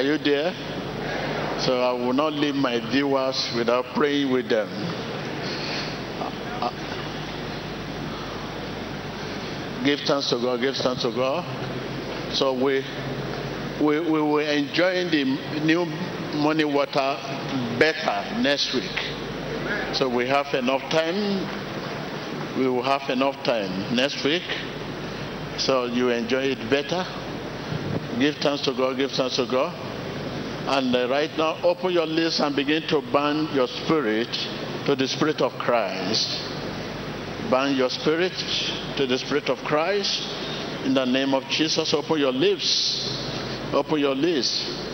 Are you there? So I will not leave my viewers without praying with them. Give thanks to God, give thanks to God. So we we, we were enjoying the new money water better next week. So we have enough time. We will have enough time next week. So you enjoy it better. Give thanks to God, give thanks to God. And uh, right now, open your lips and begin to burn your spirit to the Spirit of Christ. Burn your spirit to the Spirit of Christ. In the name of Jesus, open your lips. Open your lips.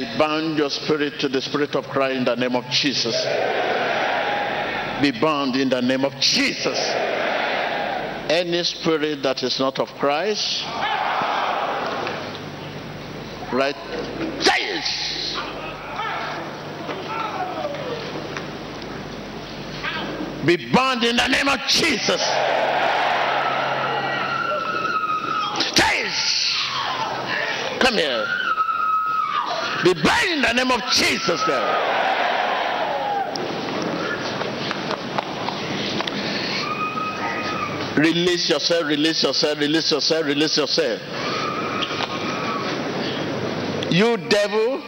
I bound your spirit to the spirit of Christ in the name of Jesus. Be bound in the name of Jesus. Any spirit that is not of Christ, right? Yes! Be bound in the name of Jesus. Yes! Come here. Be bound in the name of Jesus. Release yourself, release yourself, release yourself, release yourself. You devil,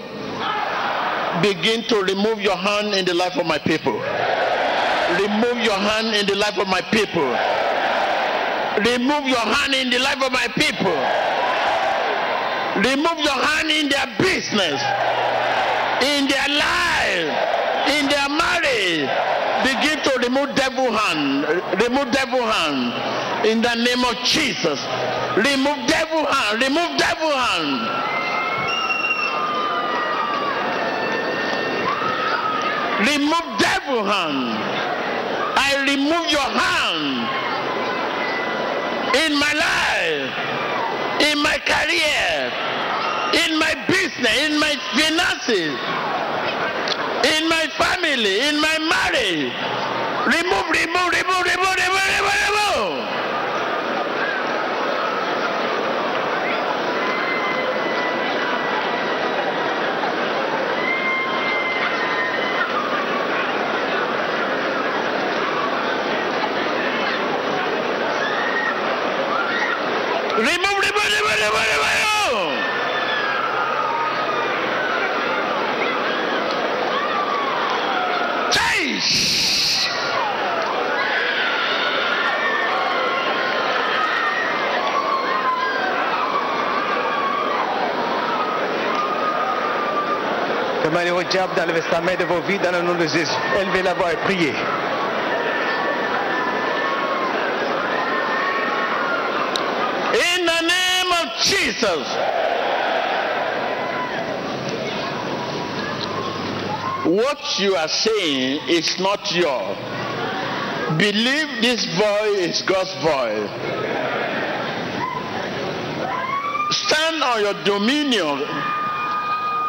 begin to remove your hand in the life of my people. Remove your hand in the life of my people. Remove your hand in the life of my people. Remove your hand in their business, in their life, in their marriage. Begin to remove devil hand. Remove devil hand. In the name of Jesus. Remove devil hand. Remove devil hand. Remove devil hand. I remove your hand in my life, in my career, in my finances, in my family, in my marriage. Remove, remove, remove, remove, remove, remove, remove. Remove, remove, remove, remove, remove. Au diable d'enlever sa main de vos vies dans le nom de Jésus. Élevez la voix et priez. In the name of Jesus. What you are saying is not yours. Believe this voice is God's voice. Stand on your dominion,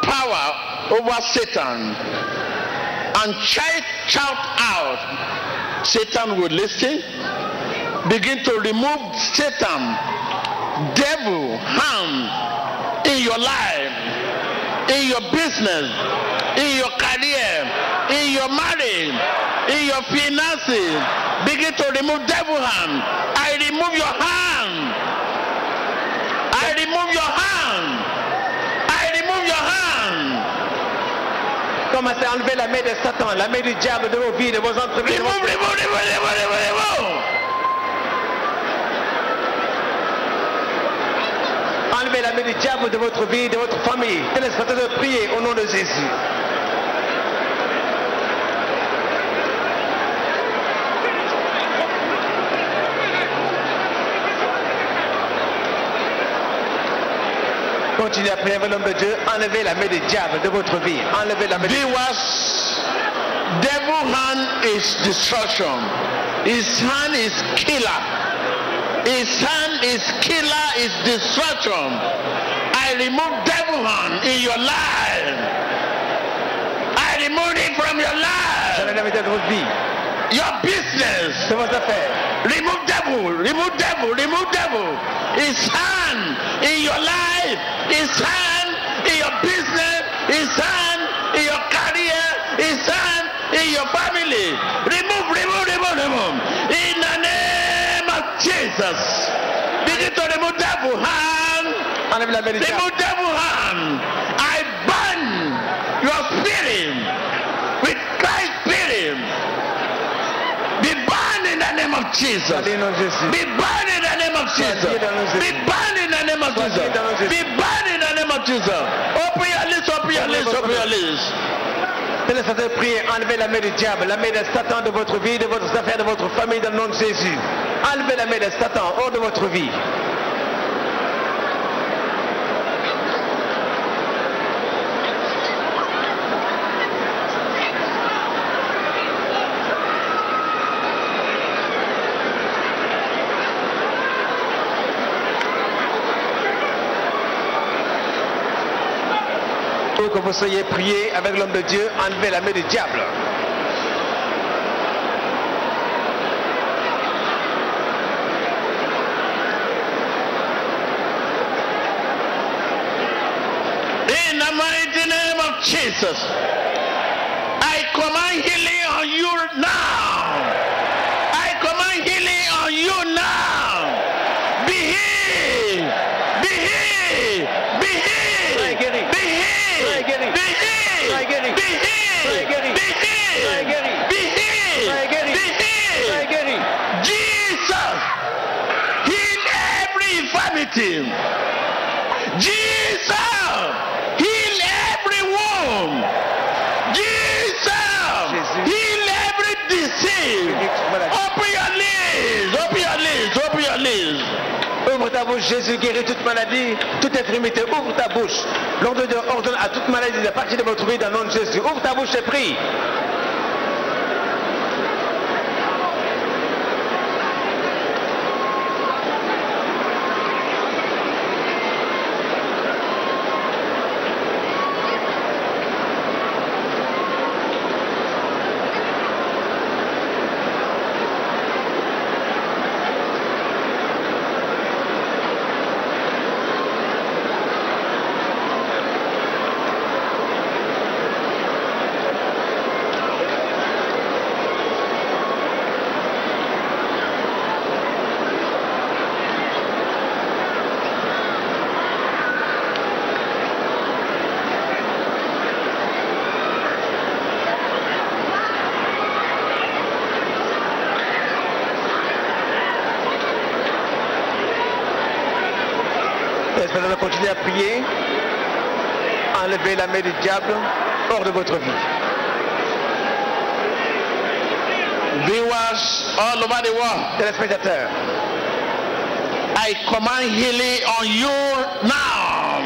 power over Satan, and shout, shout out. Satan will listen. Begin to remove Satan devil hand in your life, in your business, in your career, in your marriage, in your finances. Begin to remove devil hand. I remove your hand. I remove your hand. Commencez à enlever la main de Satan, la main du diable de vos vies, de vos entreprises. Enlevez la main du diable de votre vie, de votre famille. Téléspectateurs, priez au nom de Jésus. Continuez à prier avec l'homme de Dieu. Enlevez la main du diable de votre vie. Enlevez la main du devil hand is destruction. His hand is killer. His hand is killer, is destruction. I remove devil hand in your life. I remove it de votre vie, your business. vos affaires. Remove devil, remove devil, remove devil. His hand in your life, his hand in your business, his hand in your career, his hand in your family. Remove, remove, remove, remove. In the name of Jesus. Begin to remove devil hand. Enlève la main du diable. Remove devil hand. Jesus. Be banned in the name of Jesus. Be Jésus. banned in the name of Jesus. Be Jésus. banned in the name of Jesus. Open your lips, open your lips, open your lips. Priez, enlevez la main du diable, la main de Satan de votre vie, de votre affaire, de votre famille, dans le nom de Jésus. Enlevez la main de Satan hors de votre vie. Que vous soyez priés avec l'homme de Dieu, enlevez la main du diable. In the mighty name of Jesus, I command healing on you now. I command healing on you now. Be healed. Be healed. Be healed. Sois guéri. Be healed. Sois guéri. Be healed. Sois guéri. Be healed. Sois guéri. Be healed. Sois guéri. Be healed. Sois guéri. Be healed. Sois guéri. Jesus, heal every infirmity. Jesus, heal every wound. Jesus, Jésus. heal every disease. Open your lips, open your lips, open your lips. Jésus guérit toute maladie, toute infirmité. Ouvre ta bouche. L'ordre de ordonne à toute maladie de partir de votre vie dans le nom de Jésus. Ouvre ta bouche et prie. Continuer à prier. Enlevez la main du diable hors de votre vie. Viewers all over the world, Téléspectateurs, I command healing on you now.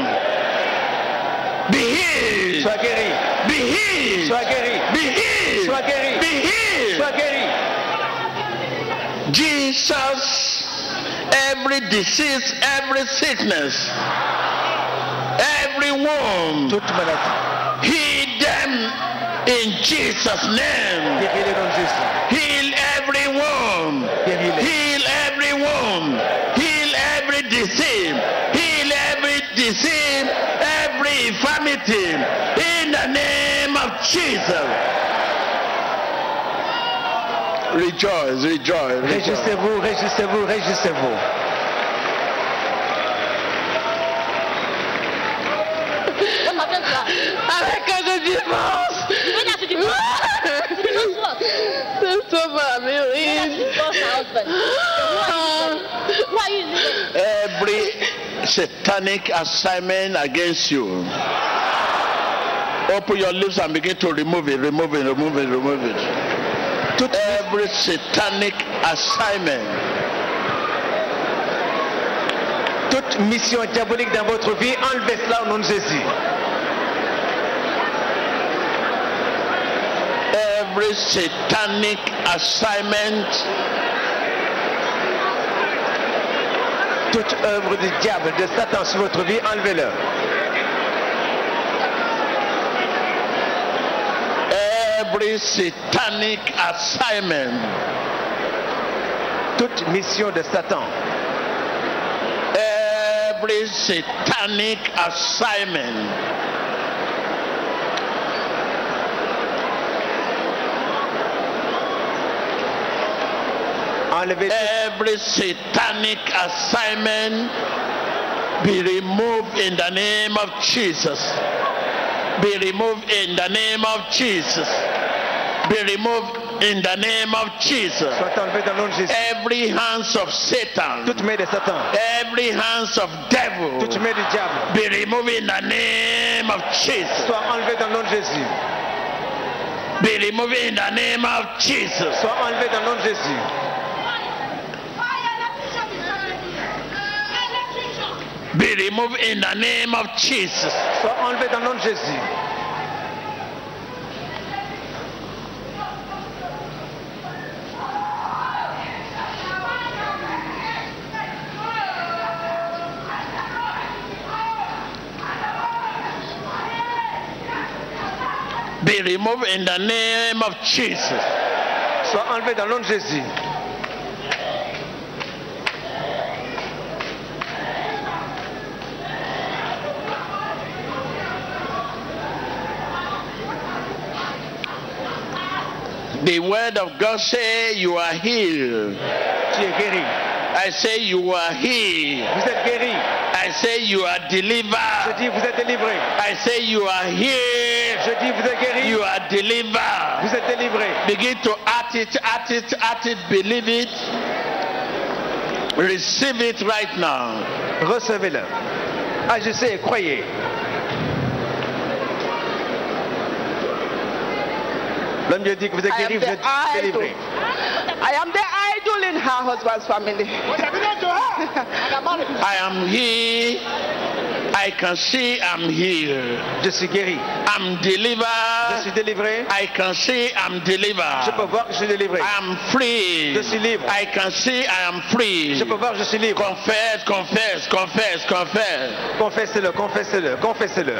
Be healed. sois guéri. Be healed. Sois guéri. Be healed. Sois guéri. Be healed. Sois guéri. Jesus, every disease, every sickness, every wound, heal them in Jesus' name. Heal every wound. Heal every wound. Heal every disease. Heal every disease, every infirmity. In the name of Jesus. Rejoice, rejoice, rejoice. Réjouissez-vous, réjouissez-vous, réjouissez-vous. What happened to her? Avec un divorce. When has she divorced? Divorce what? C'est so When has she divorced her husband? Who are you living? Every satanic assignment against you. Open your lips and begin to remove it, remove it, remove it, remove it. Every satanic assignment toute mission diabolique dans votre vie, enlevez cela au nom de Jésus. every satanic assignment Toute œuvre du diable, de Satan sur votre vie, enlevez-le. Every satanic assignment, toute mission de Satan, every satanic assignment, every satanic assignment be removed in the name of Jesus. Be removed in the name of Jesus. Be removed in the name of Jesus. soit enlevé dans le nom de Jésus. Every hands of Satan, Toute main de Satan, every hands of devil, toute main du diable, be removed in the name of Jesus. soit enlevé dans le nom de Jésus. Be removed in the name of Jesus. Be removed in the name of Jesus. Soit enlevé dans le nom de Jésus. Be removed in the name of Jesus. Soit enlevé dans le nom de Jésus. The word of God say you are healed. Tu es guéri. I say you are healed. Vous êtes guéri. I say you are Je delivered. dis vous êtes délivré. I say you are healed. Je dis vous êtes guéri. You are delivered. Vous êtes délivré. Begin to act it, act it, act it, believe it. Receive it right now. Recevez-le. Ah, Agissez et croyez. L'homme Dieu dit que vous êtes I guéri, am vous the êtes idol. délivré. I am the idol in her husband's family. I am here. I can see I'm here. Je suis guéri. I'm Je suis delivered. délivré. I can see I'm Je peux delivered. voir que je suis délivré. I'm free. Je suis libre. I can see I am free. Je peux voir que je suis libre. Confess, confess, confess, confess. Confessez-le, confessez-le, confessez-le.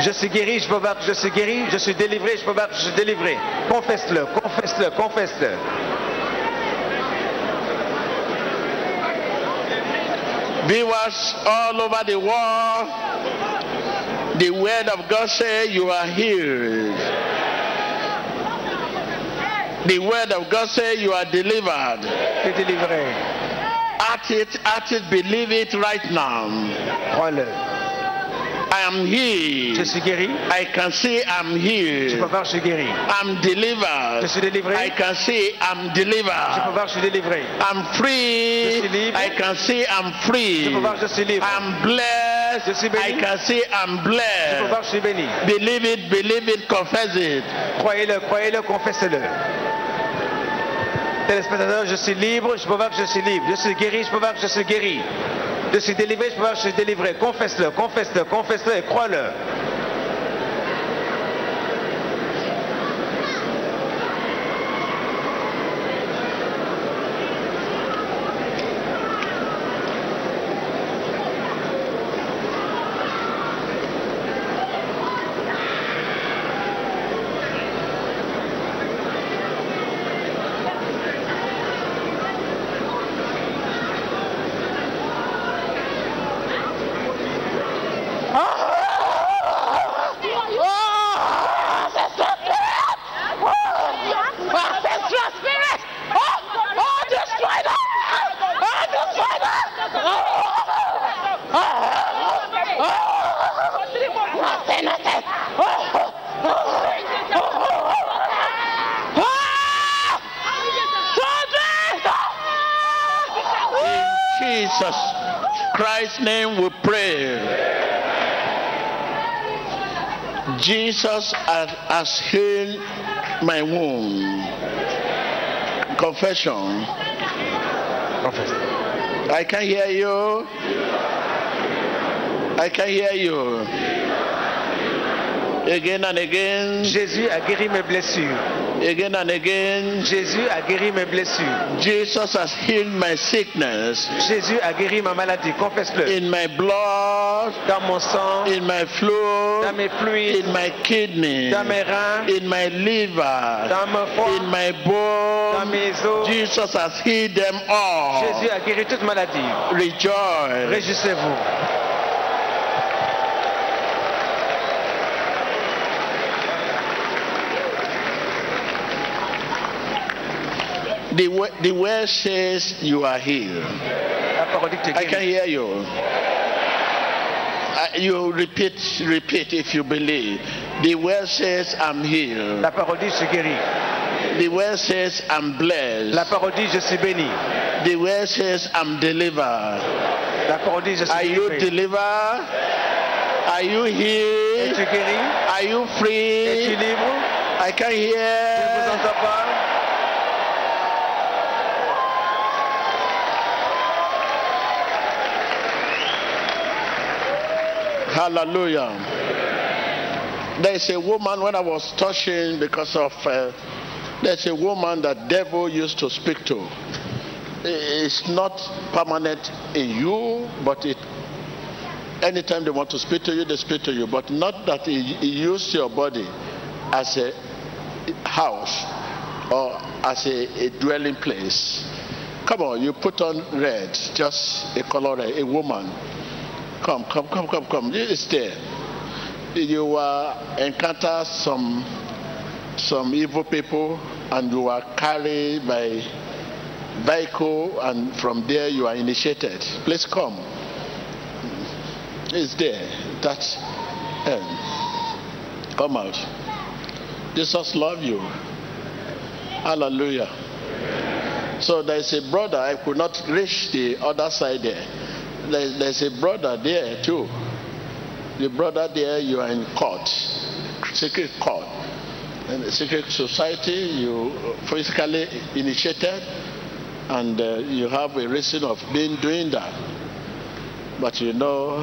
Je suis guéri, je peux que je suis guéri. Je suis délivré, je peux que je suis délivré. Confesse-le, confesse-le, confesse-le. Viewers all over the world, the word of God say you are healed. The word of God say you are delivered. Délivré. At it, at it, believe it right now. Crois-le. I am Je suis guéri. I can say I'm Je peux voir je suis guéri. I'm delivered. Je suis délivré. I can say I'm delivered. Je peux voir je suis délivré. I'm free. Je suis libre. I can say I'm Je free. peux voir je suis libre. I'm blessed. Je suis béni. I can see I'm blessed. Je peux voir je suis béni. Believe it, believe it, confess it. Croyez-le, croyez-le, confessez-le. Je suis libre, je peux voir que je suis libre. Je suis guéri, je peux voir que je suis guéri. Je suis délivré, je peux voir que je suis délivré. Confesse-le, confesse-le, confesse-le et crois-le. Ancestral spirit! Oh, oh, destroy them! Oh, destroy them! Nothing, nothing. In Jesus Christ's name we pray. Jesus has, has healed my wound. Confession. I can hear you. I can hear you. Again and again, Jésus a guéri mes blessures. again and again. Jésus a guéri mes blessures. Jesus has healed my sickness Jésus a guéri ma maladie. Confesse-le. in my blood, Dans mon sang, in my dans fluid, mes fluides, in my kidney, dans mes reins, in my liver, dans mon in foie, my dans bones. mes os. Jesus has healed them all. Jésus a guéri toute maladie. Rejoice. Réjouissez-vous. The, wo- the word says you are healed. La parole dit que tu es I can hear you. Uh, you repeat, repeat if you believe. The word says I'm healed. La parole dit je suis guéri. The word says I'm blessed. La parole dit je suis béni. The word says I'm delivered. La parole dit je suis Are you delivered? Are you Es-tu healed? guéri? Are you free? Es-tu libre? I can Je vous hear. entends pas. Hallelujah. There is a woman when I was touching because of uh, there's a woman that devil used to speak to. It's not permanent in you, but it anytime they want to speak to you, they speak to you. But not that he, he used your body as a house or as a, a dwelling place. Come on, you put on red, just a color a woman. Come, come, come, come, come. It's there. You uh, encounter some some evil people, and you are carried by vehicle, and from there you are initiated. Please come. It's there. That's um, come out. Jesus love you. Hallelujah. So there's a brother. I could not reach the other side there. There's a brother there too. The brother there, you are in court, secret court. In the secret society, you physically initiated, and uh, you have a reason of being doing that. But you know,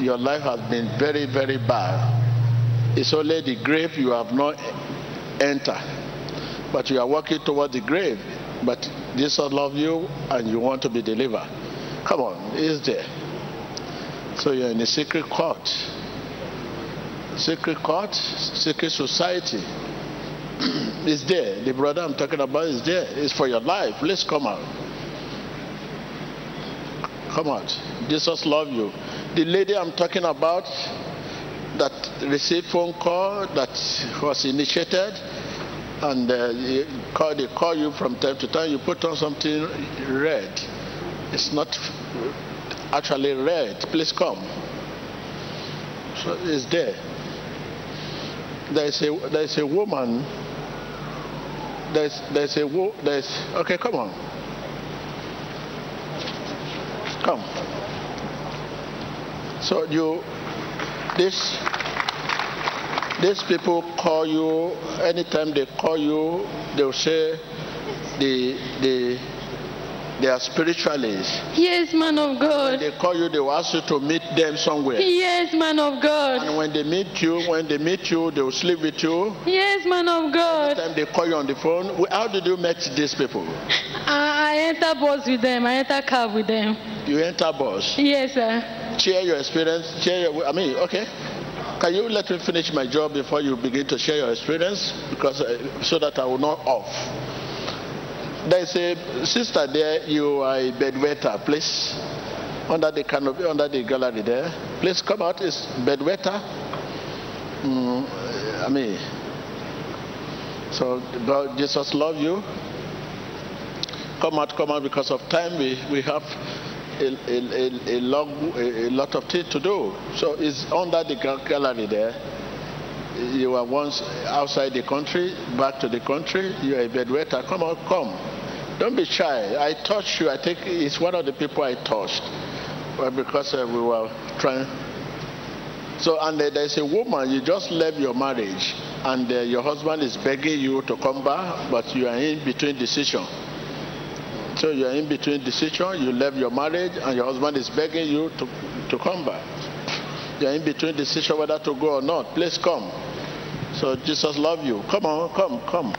your life has been very, very bad. It's only the grave you have not entered, but you are walking toward the grave. But Jesus loves you, and you want to be delivered. Come on, it's there. So you're in a secret court. Secret court, secret society. is there. The brother I'm talking about is there. It's for your life. Let's come out. Come out. Jesus love you. The lady I'm talking about that received phone call that was initiated and uh, call, they call you from time to time, you put on something red. It's not actually red. Please come. So it's there. There's a there's a woman. There's there's a wo- there's okay. Come on. Come. So you this these people call you anytime they call you they'll say the the they are spiritualists Yes, man of God. they call you they will ask you to meet them somewhere Yes, man of God. and when they meet you when they meet you they will sleep with you Yes, man of God. time they call you on the phone how did you meet these people I, I enter bus with them. I enter car with them. you enter bus Yes, sir. share your experience share your, i mean okay can you let me finish my job before you begin to share your experience because uh, so that i will not off there's a sister there you are a bedwetter please. Under the canopy under the gallery there. Please come out it's bedwetter mm, i mean so god jesus love you. Come out come out because of time we, we have a, a, a, a, long, a, a lot of things to do. So it's under the gallery there you were once outside the country back to the country you are a bedwetter. Come on, come. Don't be shy. I touched you. I think it's one of the people i touched. Well, because uh, we were trying. So and uh, there's a woman you just left your marriage and uh, your husband is begging you to come back but you are in between decision. So you are in between decision you left your marriage and your husband is begging you to, to come back. You're in between decision whether to go or not. Please come. So Jesus love you. Come on, come, come.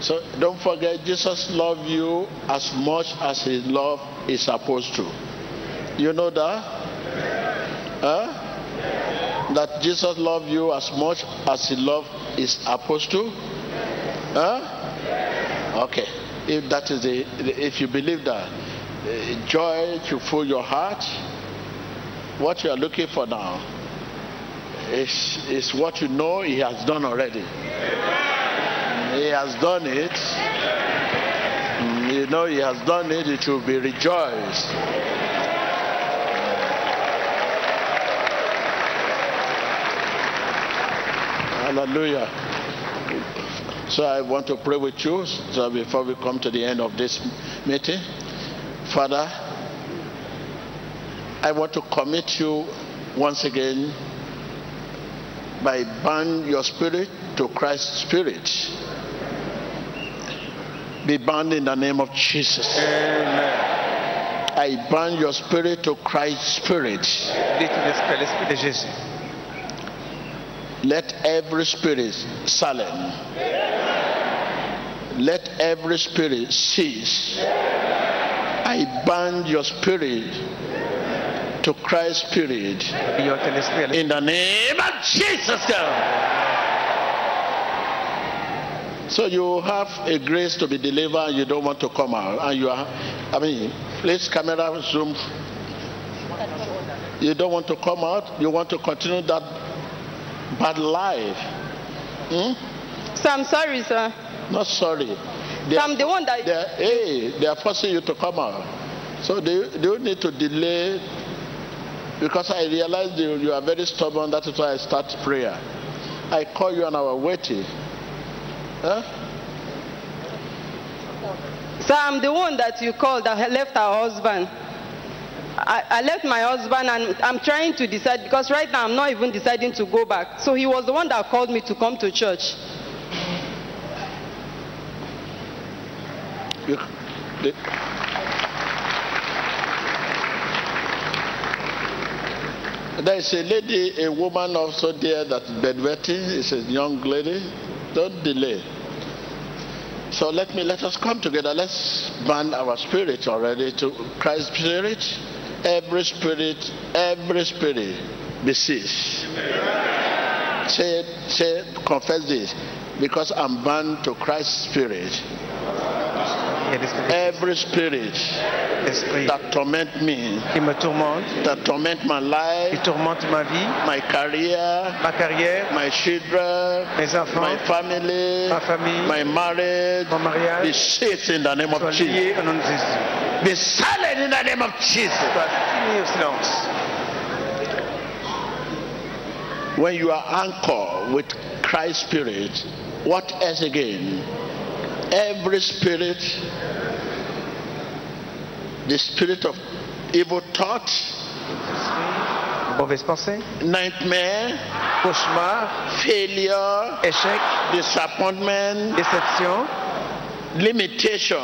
So don't forget, Jesus loved you as much as his love is supposed to. You know that? Huh? That Jesus loved you as much as his love is supposed to? Huh? Okay. If that is the, if you believe that, joy to fill your heart. What you are looking for now is, is what you know he has done already. He has done it. Mm, You know, He has done it. It will be rejoiced. Hallelujah. So I want to pray with you so before we come to the end of this meeting. Father, I want to commit you once again by bind your spirit to Christ's spirit. Be bound in the name of Jesus. Amen. I bind your spirit to Christ's spirit. Lis ton esprit à l'esprit de Jésus. Let every spirit silent. Let every spirit cease. I bind your spirit to Christ's spirit Habillons ton esprit à l'esprit. in the name of Jesus. So you have a grace to be delivered and you don't want to come out. And you are, I mean, please camera zoom. You don't want to come out. You want to continue that bad life. Hmm? So I'm sorry, sir. Not sorry. They are, I'm the one that they are, hey, they are forcing you to come out. So they, they don't need to delay because I realized you, you are very stubborn. That is why I start prayer. I call you and I was waiting. Huh? So I'm the one that you called that left our husband. I, I left my husband and I'm trying to decide because right now I'm not even deciding to go back. So he was the one that called me to come to church. There is a lady, a woman also there that bedwetting. It's a young lady. Don't delay. So let me let us come together. Let's band our spirit already to Christ's spirit. Every spirit, every spirit, be ceased. Say, say, confess this, because I'm bound to Christ's spirit. Il y a l'esprit de Every spirit that torment me, qui me tourmente, that torment my qui life, tourmente ma vie, my career, ma carrière, my children, mes enfants, my family, ma famille, my marriage, mon be mariage, in the name of Jesus. au nom de Jésus. Be silent in the name of Jesus. Soient au silence. When you are anchored with Christ's spirit, what else again? Every spirit, the spirit of evil thought, Mauvaise pensée, nightmare, cauchemar, failure, échec, disappointment, déception, limitation,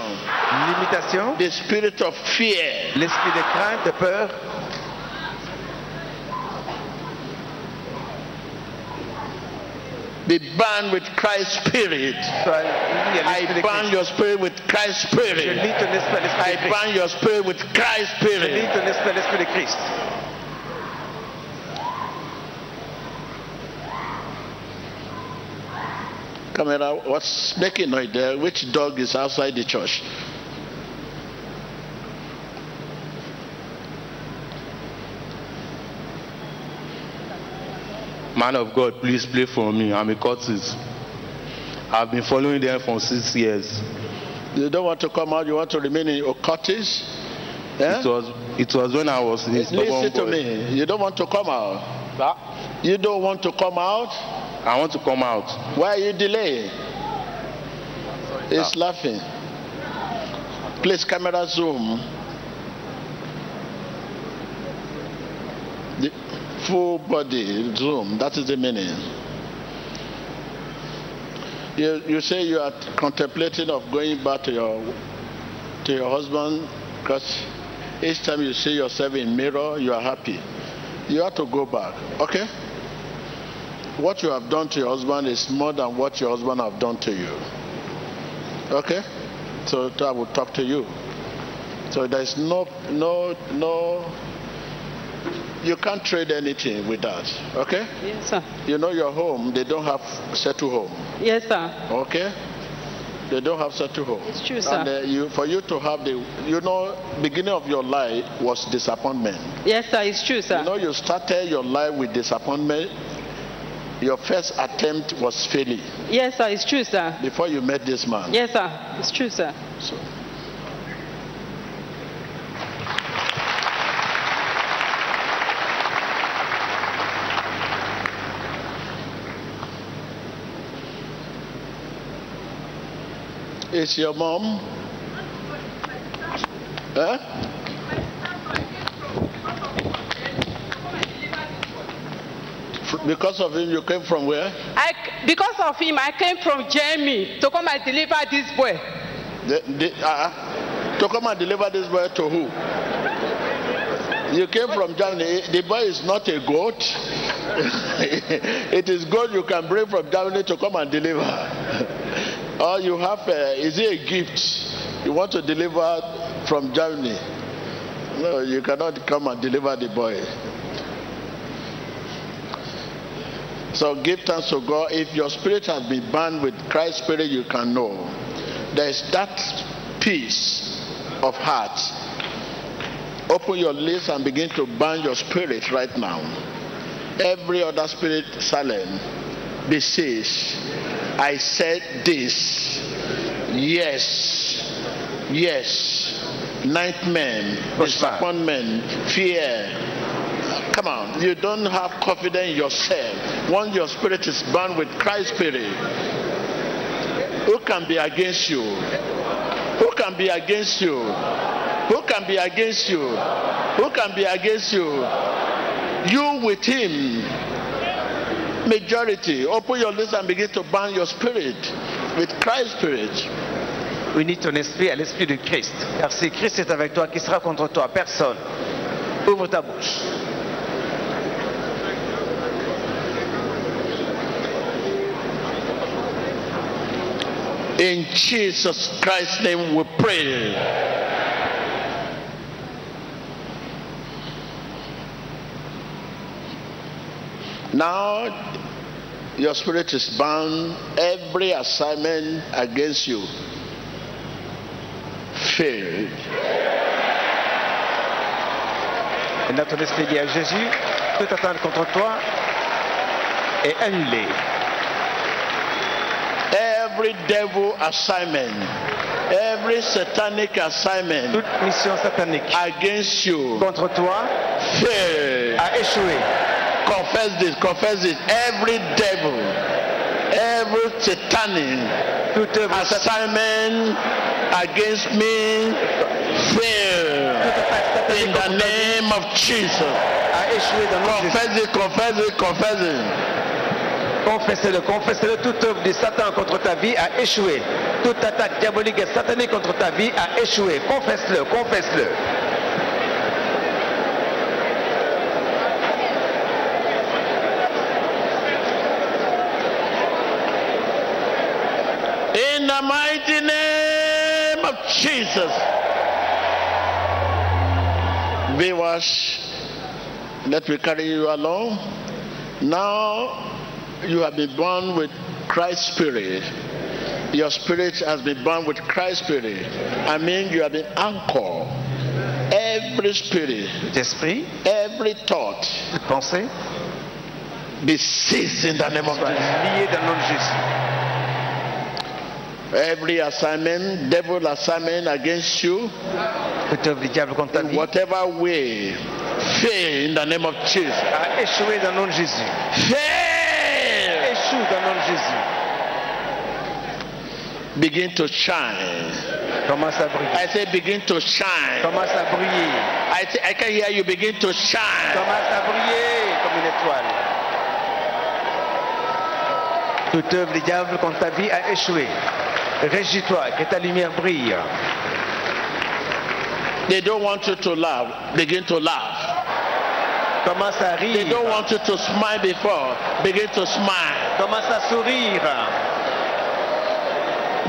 limitation, the spirit of fear, l'esprit de crainte, de peur, be bound with Christ's spirit. I bind your spirit with Christ's spirit. I bind your spirit with Christ's spirit. Camera, what's making noise there? Which dog is outside the church? Man of God, please pray for me. I'm a Curtis. I've been following them for six years. You don't want to come out, you want to remain in your Ocotis? Eh? It was it was when I was a stubborn eh, Listen to boy. me. You don't want to come out. You don't want to come out. I want to come out. Why are you delaying? It's laughing. Please, camera zoom. The full body zoom. That is the meaning. You, you say you are contemplating of going back to your to your husband because each time you see yourself in mirror, you are happy. You have to go back. Okay? What you have done to your husband is more than what your husband have done to you. Okay? So I will talk to you. So there's no no no you can't trade anything with that. Okay? Yes, sir. You know your home, they don't have settle home. Yes, sir. Okay? They don't have settle home. It's true, And sir. uh, you, for you to have the, you know, beginning of your life was disappointment. Yes, sir. It's true, sir. You know, you started your life with disappointment. Your first attempt was failing Yes, sir. It's true, sir. before you met this man. Yes, sir. It's true, sir. So, is your mom? Huh? Because of him, you came from where? I, because of him, I came from Germany to come and deliver this boy. The, the, uh, to come and deliver this boy to who? You came from Germany. The boy is not a goat. it is goat you can bring from Germany to come and deliver. Or you have, a, is it a gift you want to deliver from Germany? No, you cannot come and deliver the boy. So give thanks to God. If your spirit has been bound with Christ's spirit, you can know. There is that peace of heart. Open your lips and begin to burn your spirit right now. Every other spirit silent. Be ceased. I said this. Yes. Yes. Nightmare, disappointment, fear, Come on, you don't have confidence in yourself. Once your spirit is bound with Christ's spirit, who can be against you? Who can be against you? Who can be against you? Who can be against you? You with him. Majority. Open your lips and begin to burn your spirit with Christ's spirit. Unis ton esprit à l'esprit de Christ. Car si Christ est avec toi, qui sera contre toi Personne. Ouvre ta bouche. In Jesus Christ's name we pray. Now your spirit is bound. Every assignment against you failed. Et ton esprit dit à Jésus, toute atteinte contre toi est annulée. Every devil assignment, every satanic assignment Toute mission satanique against you contre toi failed. a échoué. Confess this, confess this. Every devil, every satanic assignment against me fail. In the name of Jesus. it, confess it, confess it. Confessez-le, confessez-le. Toute œuvre de Satan contre ta vie a échoué. Toute attaque diabolique et satanique contre ta vie a échoué. Confesse-le, confesse-le. Jesus. Viewers, let me carry you along. Now you have been born with Christ's Spirit. Your spirit has been born with Christ's Spirit. I mean, you have been anchored. Every spirit, D'esprit, every thought pensée, be seized in the name of Jesus. Every assignment, devil assignment against you, Toute œuvre du diable contre ta vie whatever way, fail in the name of Jesus. a échoué dans le nom de Jésus. Fail! Échoue dans le nom de Jésus. Begin to shine. Commence à briller. I say, begin to shine. Commence à briller. I say, I can hear you begin to shine. Commence à briller comme une étoile. Toute œuvre du diable contre ta vie a échoué. Régis-toi, que ta lumière brille. They don't want you to laugh. Begin to laugh. Commence à They don't want you to smile before. Begin to smile. Commence à sourire.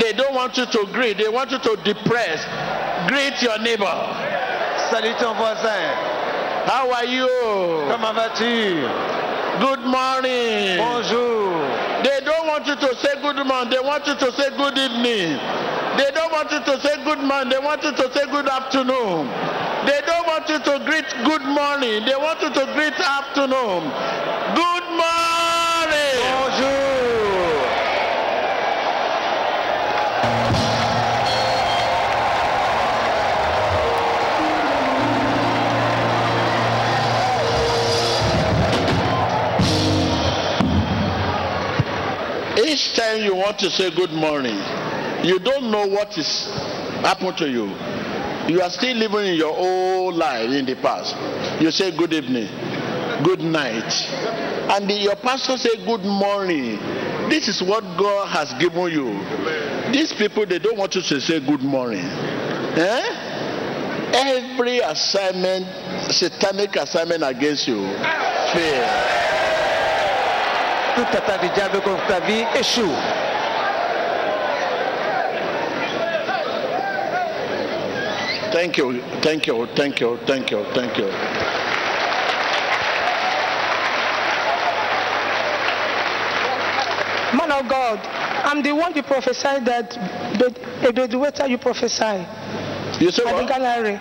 They don't want you to greet. They want you to depress. Greet your neighbor. Salut ton voisin. How are you? Comment vas-tu? Good morning. Bonjour. Want you to say good morning. They want you to say good evening. They don't want you to say good morning. They want you to say good afternoon. They don't want you to greet good morning. They want you to greet afternoon. Good morning. Each time you want to say good morning, you don't know what is happened to you. You are still living in your old life in the past. You say good evening, good night, and your pastor say good morning. This is what God has given you. These people they don't want you to say good morning. Eh? Every assignment, satanic assignment against you, fail. Toute attaque du diable contre ta vie échoue. Thank you, thank you, thank you, thank you, thank you. Man of God, I'm the one you prophesied that bed- a bedwetter you prophesy You say at the what? gallery.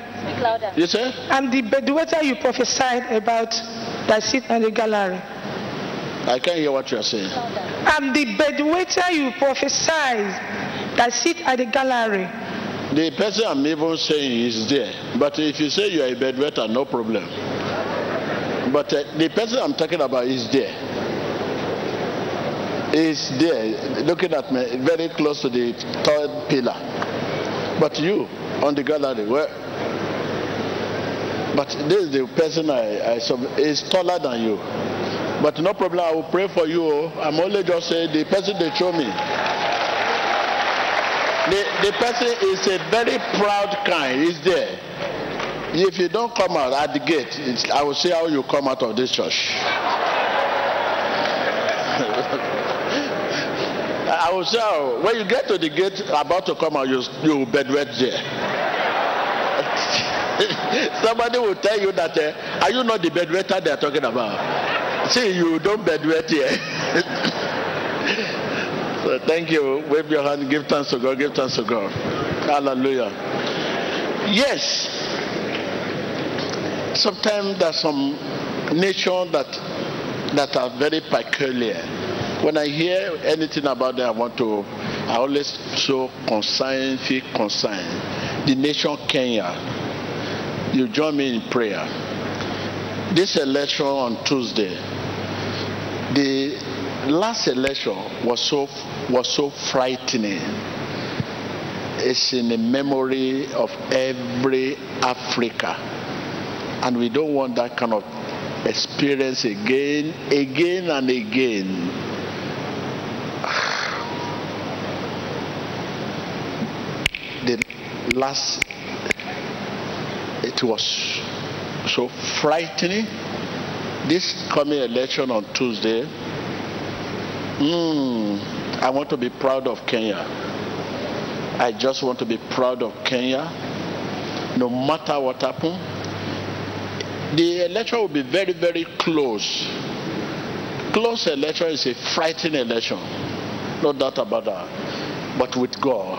You say? I'm the bedwetter you prophesied about that sit at the gallery. I can't hear what you are saying. I'm the bedwetter you prophesied that sit at the gallery. The person I'm even saying is there. But if you say you are a bedwetter, no problem. But uh, the person I'm talking about is there. Is there, looking at me, very close to the third pillar. But you, on the gallery, where? But this is the person I, I sub- is taller than you. But no problem, I will pray for you. I'm only just saying the person they show me. The, the person is a very proud kind. He's there. If you don't come out at the gate, I will see how you come out of this church. I will say, when you get to the gate, about to come out, you, you bedwet there. Somebody will tell you that, uh, are you not the bedwetter they are talking about? See, you don't bedwet here. So thank you. Wave your hand. Give thanks to God. Give thanks to God. Hallelujah. Yes. Sometimes there's some nation that that are very peculiar. When I hear anything about them, I want to. I always so concerned, feel concerned. The nation Kenya. You join me in prayer. This election on Tuesday. The last election was so was so frightening. It's in the memory of every Africa, and we don't want that kind of experience again, again and again. The last, it was so frightening. This coming election on Tuesday, Mm, I want to be proud of Kenya. I just want to be proud of Kenya. No matter what happens, the election will be very, very close. Close election is a frightening election. No doubt about that. But with God,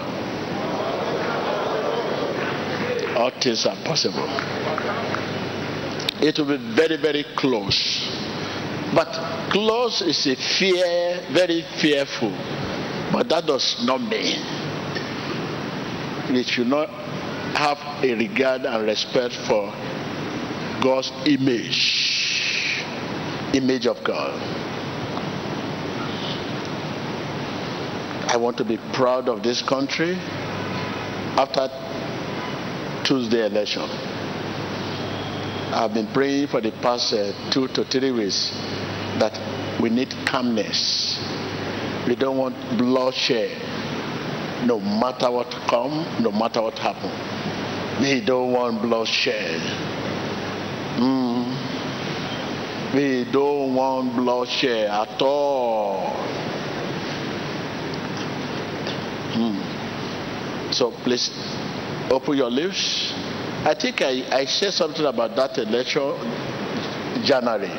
all things are possible. It will be very, very close. But close is a fear, very fearful. But that does not mean we should not have a regard and respect for God's image, image of God. I want to be proud of this country after Tuesday election. I've been praying for the past uh, two to three weeks that we need calmness. We don't want bloodshed. No matter what come, no matter what happen. We don't want bloodshed. Mm. We don't want bloodshed at all. Mm. So please open your lips. I think I, I said something about that election January.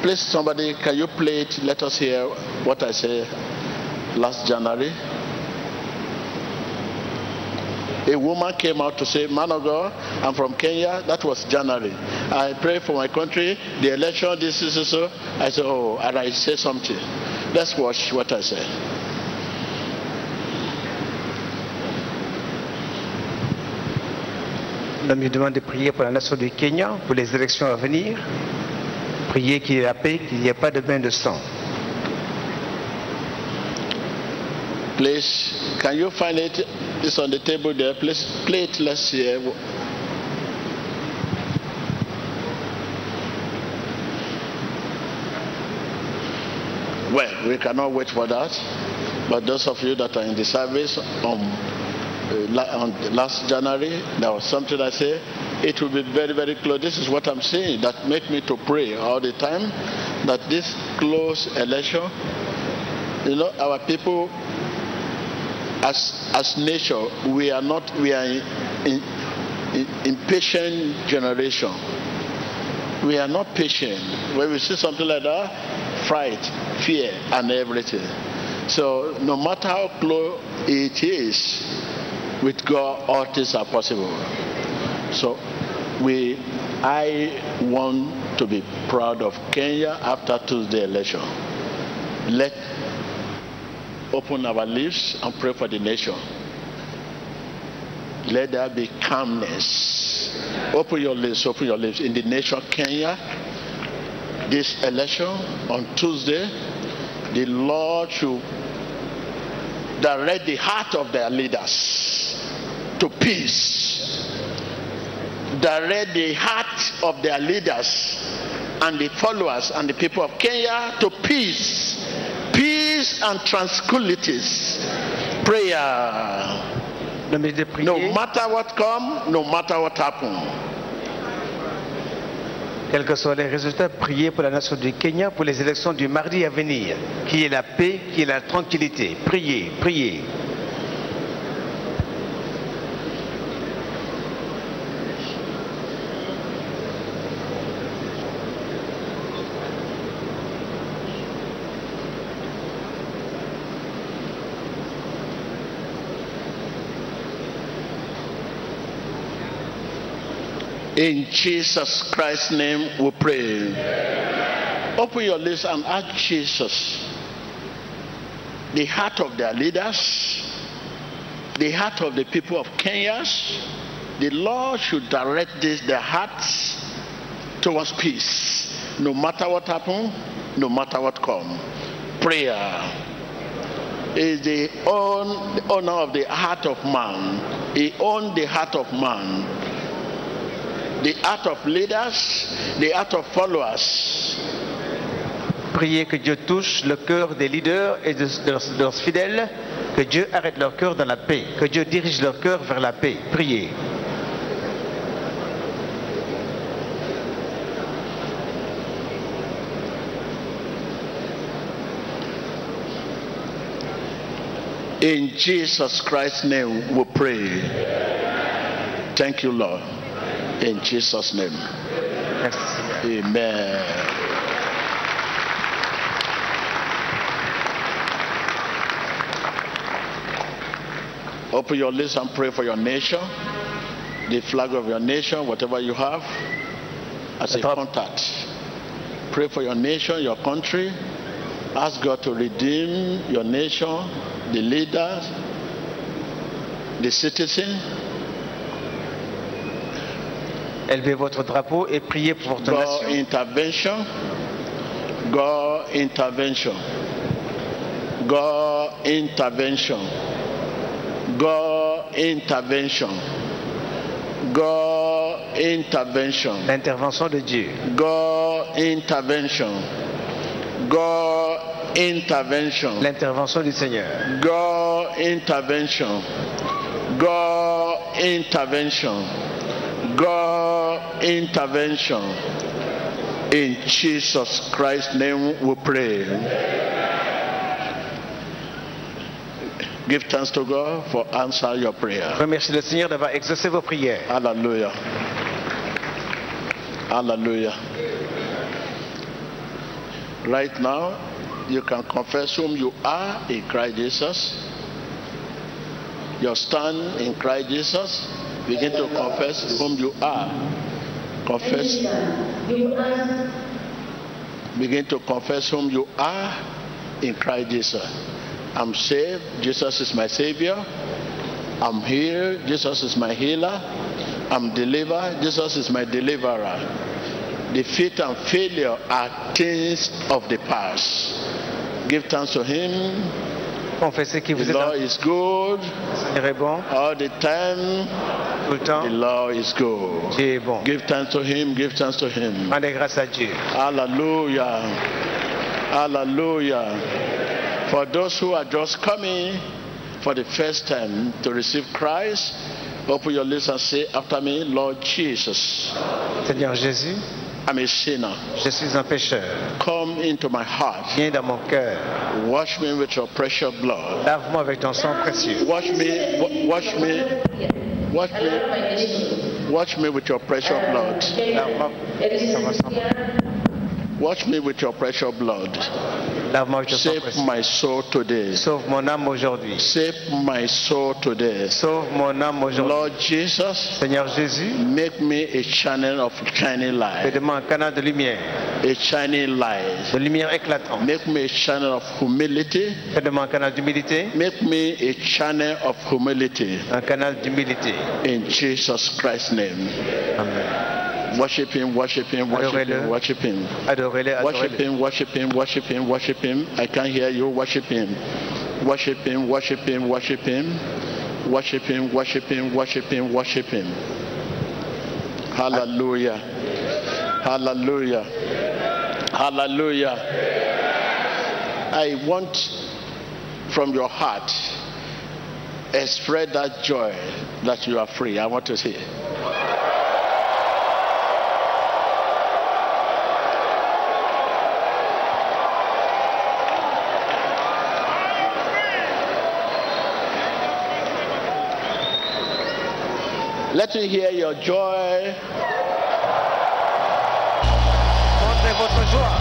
Please, somebody, can you play it? Let us hear what I said last January. A woman came out to say, Man of God, I'm from Kenya. That was January. I pray for my country. The election, this is so. I said, Oh, and I say something. Let's watch what I said. L'homme lui demande de prier pour la nation du Kenya, pour les élections à venir. Prier qu'il y ait la paix, qu'il n'y ait pas de bain de sang. Please, can you find it? It's on the table there. Please play it. Let's hear. Well, we cannot wait for that. But those of you that are in the service on Uh, last January, there was something I say. It will be very, very close. This is what I'm saying that make me to pray all the time that this close election, you know, our people as as nature we are not we are in, in impatient generation we are not patient when we see something like that fright fear and everything so no matter how close it is with god all things are possible so we i want to be proud of kenya after tuesday election let open our lips and pray for the nation. Let there be calmness. Open your lips, open your lips. In the nation Kenya, this election on Tuesday, the Lord should direct the heart of their leaders to peace. Direct the heart of their leaders and the followers and the people of Kenya to peace peace and tranquilities. Prayer. L'homme lui dit. No matter what come, no matter what happen. Quels que soient les résultats, priez pour la nation du Kenya, pour les élections du mardi à venir. Qu'il y ait la paix, qu'il y ait la tranquillité. Priez, priez. In Jesus Christ's name we pray. Open your lips and ask Jesus the heart of their leaders, the heart of the people of Kenya. The Lord should direct this, their hearts towards peace. No matter what happen, no matter what comes. Prayer is the own the of the heart of man. He owns the heart of man the heart of leaders, the heart of followers. Priez que Dieu touche le cœur des leaders et de, de leurs, de leurs fidèles, que Dieu arrête leur cœur dans la paix, que Dieu dirige leur cœur vers la paix. Priez. In Jesus Christ's name we pray. Thank you, Lord. In Jesus' name. Merci. Amen. Open your lips and pray for your nation, the flag of your nation, whatever you have, as a contact. Pray for your nation, your country. Ask God to redeem your nation, the leaders, the citizens. Élevez votre drapeau et priez pour votre God nation. intervention. God intervention. God intervention. God intervention. God intervention. L'intervention de Dieu. God intervention. God intervention. L'intervention du Seigneur. God intervention. God intervention. God intervention. In Jesus Christ's name we pray. Give thanks to God for answer your prayer. Remercie le Seigneur d'avoir exaucé vos prières. Hallelujah. Hallelujah. Right now, you can confess whom you are in Christ Jesus. Your stand in Christ Jesus. Begin to confess whom you are. Confess. Begin to confess whom you are in Christ Jesus. I'm saved. Jesus is my Savior. I'm healed. Jesus is my healer. I'm delivered. Jesus is my deliverer. Defeat and failure are things of the past. Give thanks to Him. Confessez qui vous The êtes. Lord is good Le Seigneur est bon all the time. Tout le temps. The Lord is good. Dieu est bon. Give thanks to Him. Give thanks to Him. Rendez grâce à Dieu. Hallelujah. Hallelujah. For those who are just coming for the first time to receive Christ, open your lips and say after me, Lord Jesus, Seigneur Jésus, I'm a sinner. je suis un pécheur. Come into my heart. Viens dans mon cœur. Wash me with your precious blood. Lave-moi avec ton sang précieux. Wash me, wa- wash me, wash me, wash me with your precious blood. Wash me with your precious blood. Lave-moi avec ton sang Save my soul today. Sauve mon âme aujourd'hui. Save my soul today. Sauve mon âme aujourd'hui. Lord Jesus, Seigneur Jésus, make me a channel of shining light. fais-moi un canal de lumière, A shining light. de lumière éclatante. Make me a channel of humility. Fais-moi un canal d'humilité, Make me a channel of humility. un canal d'humilité. In Jesus Christ's name. Amen. Worship him, worship him, worship him, worship him. Adorez-le, Worship him, worship him, worship him, worship him. I can't hear you. Worship him. Worship him, worship him, worship him. Worship him, worship him, worship him, worship him. Hallelujah. Hallelujah. Hallelujah. I want from your heart spread that joy that you are free. I want to see. Let me hear your joy. Montrez votre joie.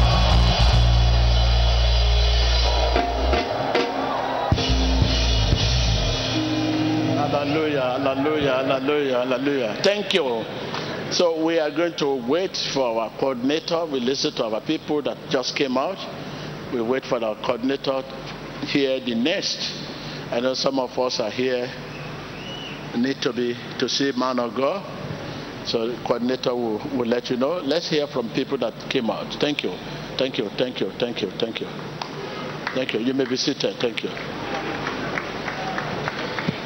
Hallelujah, hallelujah, hallelujah, hallelujah. Thank you. So we are going to wait for our coordinator. We listen to our people that just came out. We wait for our coordinator here the next. I know some of us are here need to be to see man of God. So coordinator will, will let you know. Let's hear from people that came out. Thank you. Thank you. Thank you. Thank you. Thank you. Thank you. You may be seated. Thank you.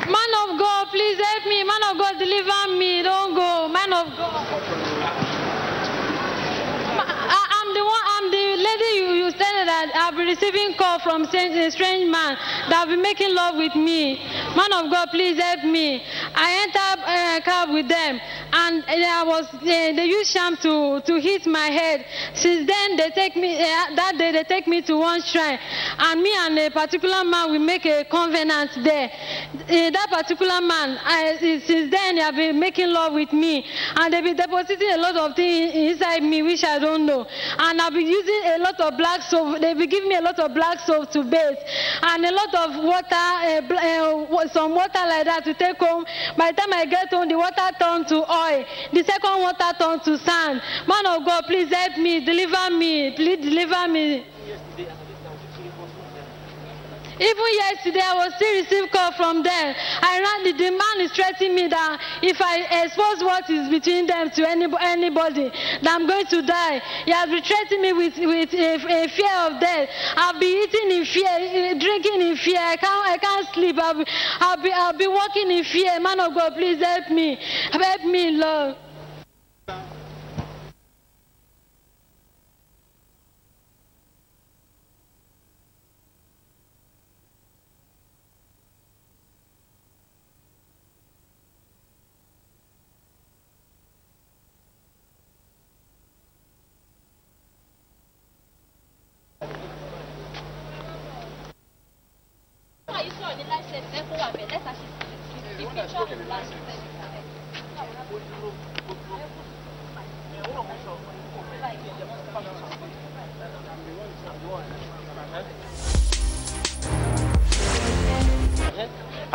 Man of God, please help me. Man of God, deliver me. Don't go. Man of God. Receiving call from a strange man that will be making love with me. Man of God, please help me. I entered a car with them, and I was uh, they used sham to to hit my head. Since then, they take me uh, that day. They take me to one shrine, and me and a particular man we make a covenant there. Uh, that particular man, I, since then, they have been making love with me, and they've been depositing a lot of things inside me which I don't know. And I've been using a lot of black soap. They've been giving me a lot of black soap to bathe, and a lot of water, uh, uh, some water like that to take home. By the time I get home, the water turned to oil. The second water turned to sand. Man of God, please help me, deliver me, please deliver me. Even yesterday, I was still receiving call from them. I ran the, man is threatening me that if I expose what is between them to any, anybody, that I'm going to die. He has been threatening me with, with a, a fear of death. I'll be eating in fear, eh, drinking in fear. I can't, I can't sleep. I'll be, I'll be, I'll be walking in fear. Man of God, please help me. Help me, Lord.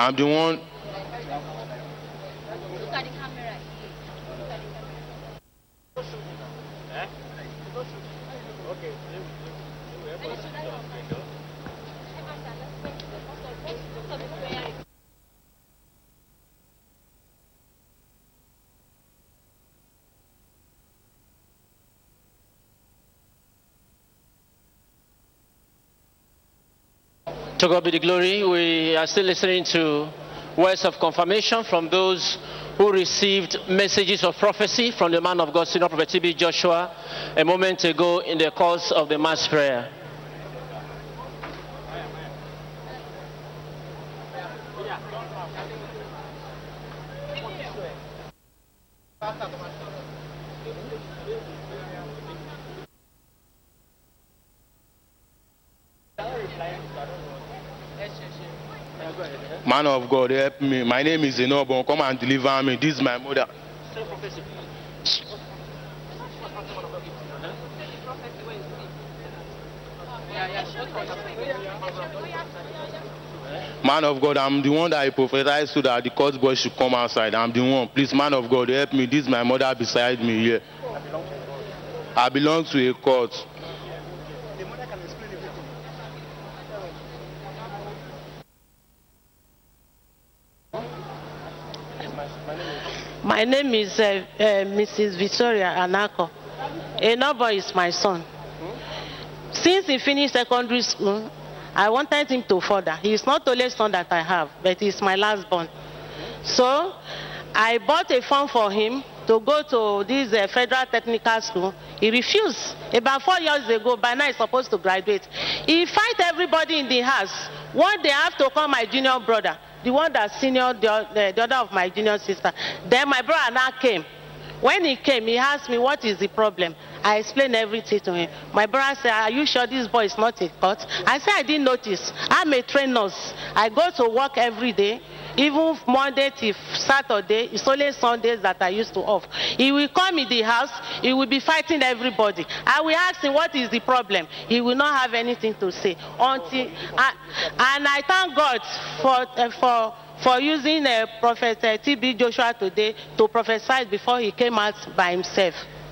I'm the one. To God be the glory. We are still listening to words of confirmation from those who received messages of prophecy from the man of God, Senior Prophet T.B. Joshua, a moment ago in the course of the mass prayer. Man of God, help me. My name is Enobo. Come and deliver me. This is my mother. Man of God, I'm the one that I prophesied so that the court boy should come outside. I'm the one. Please, man of God, help me. This is my mother beside me here. I belong to a court. My name is uh, uh, Mrs. Victoria Anako. Enobo is my son. Since he finished secondary school, I wanted him to further. He is not the only son that I have, but he's my last born. So I bought a form for him to go to this uh, federal technical school. He refused. About four years ago, by now he's supposed to graduate. He fight everybody in the house. One day I have to call my junior brother, the one that senior, the, the, the other of my junior sister. Then my brother now came. When he came, he asked me, what is the problem? I explained everything to him. My brother said, are you sure this boy is not a cut? I said, I didn't notice. I'm a trained. I go to work every day. Even Monday till Saturday, it's only Sundays that I used to off. He will come in the house, he will be fighting everybody. I will ask him what is the problem. He will not have anything to say until. I, and I thank God for uh, for for using uh, Prophet uh, T.B. Joshua today to prophesy before he came out by himself.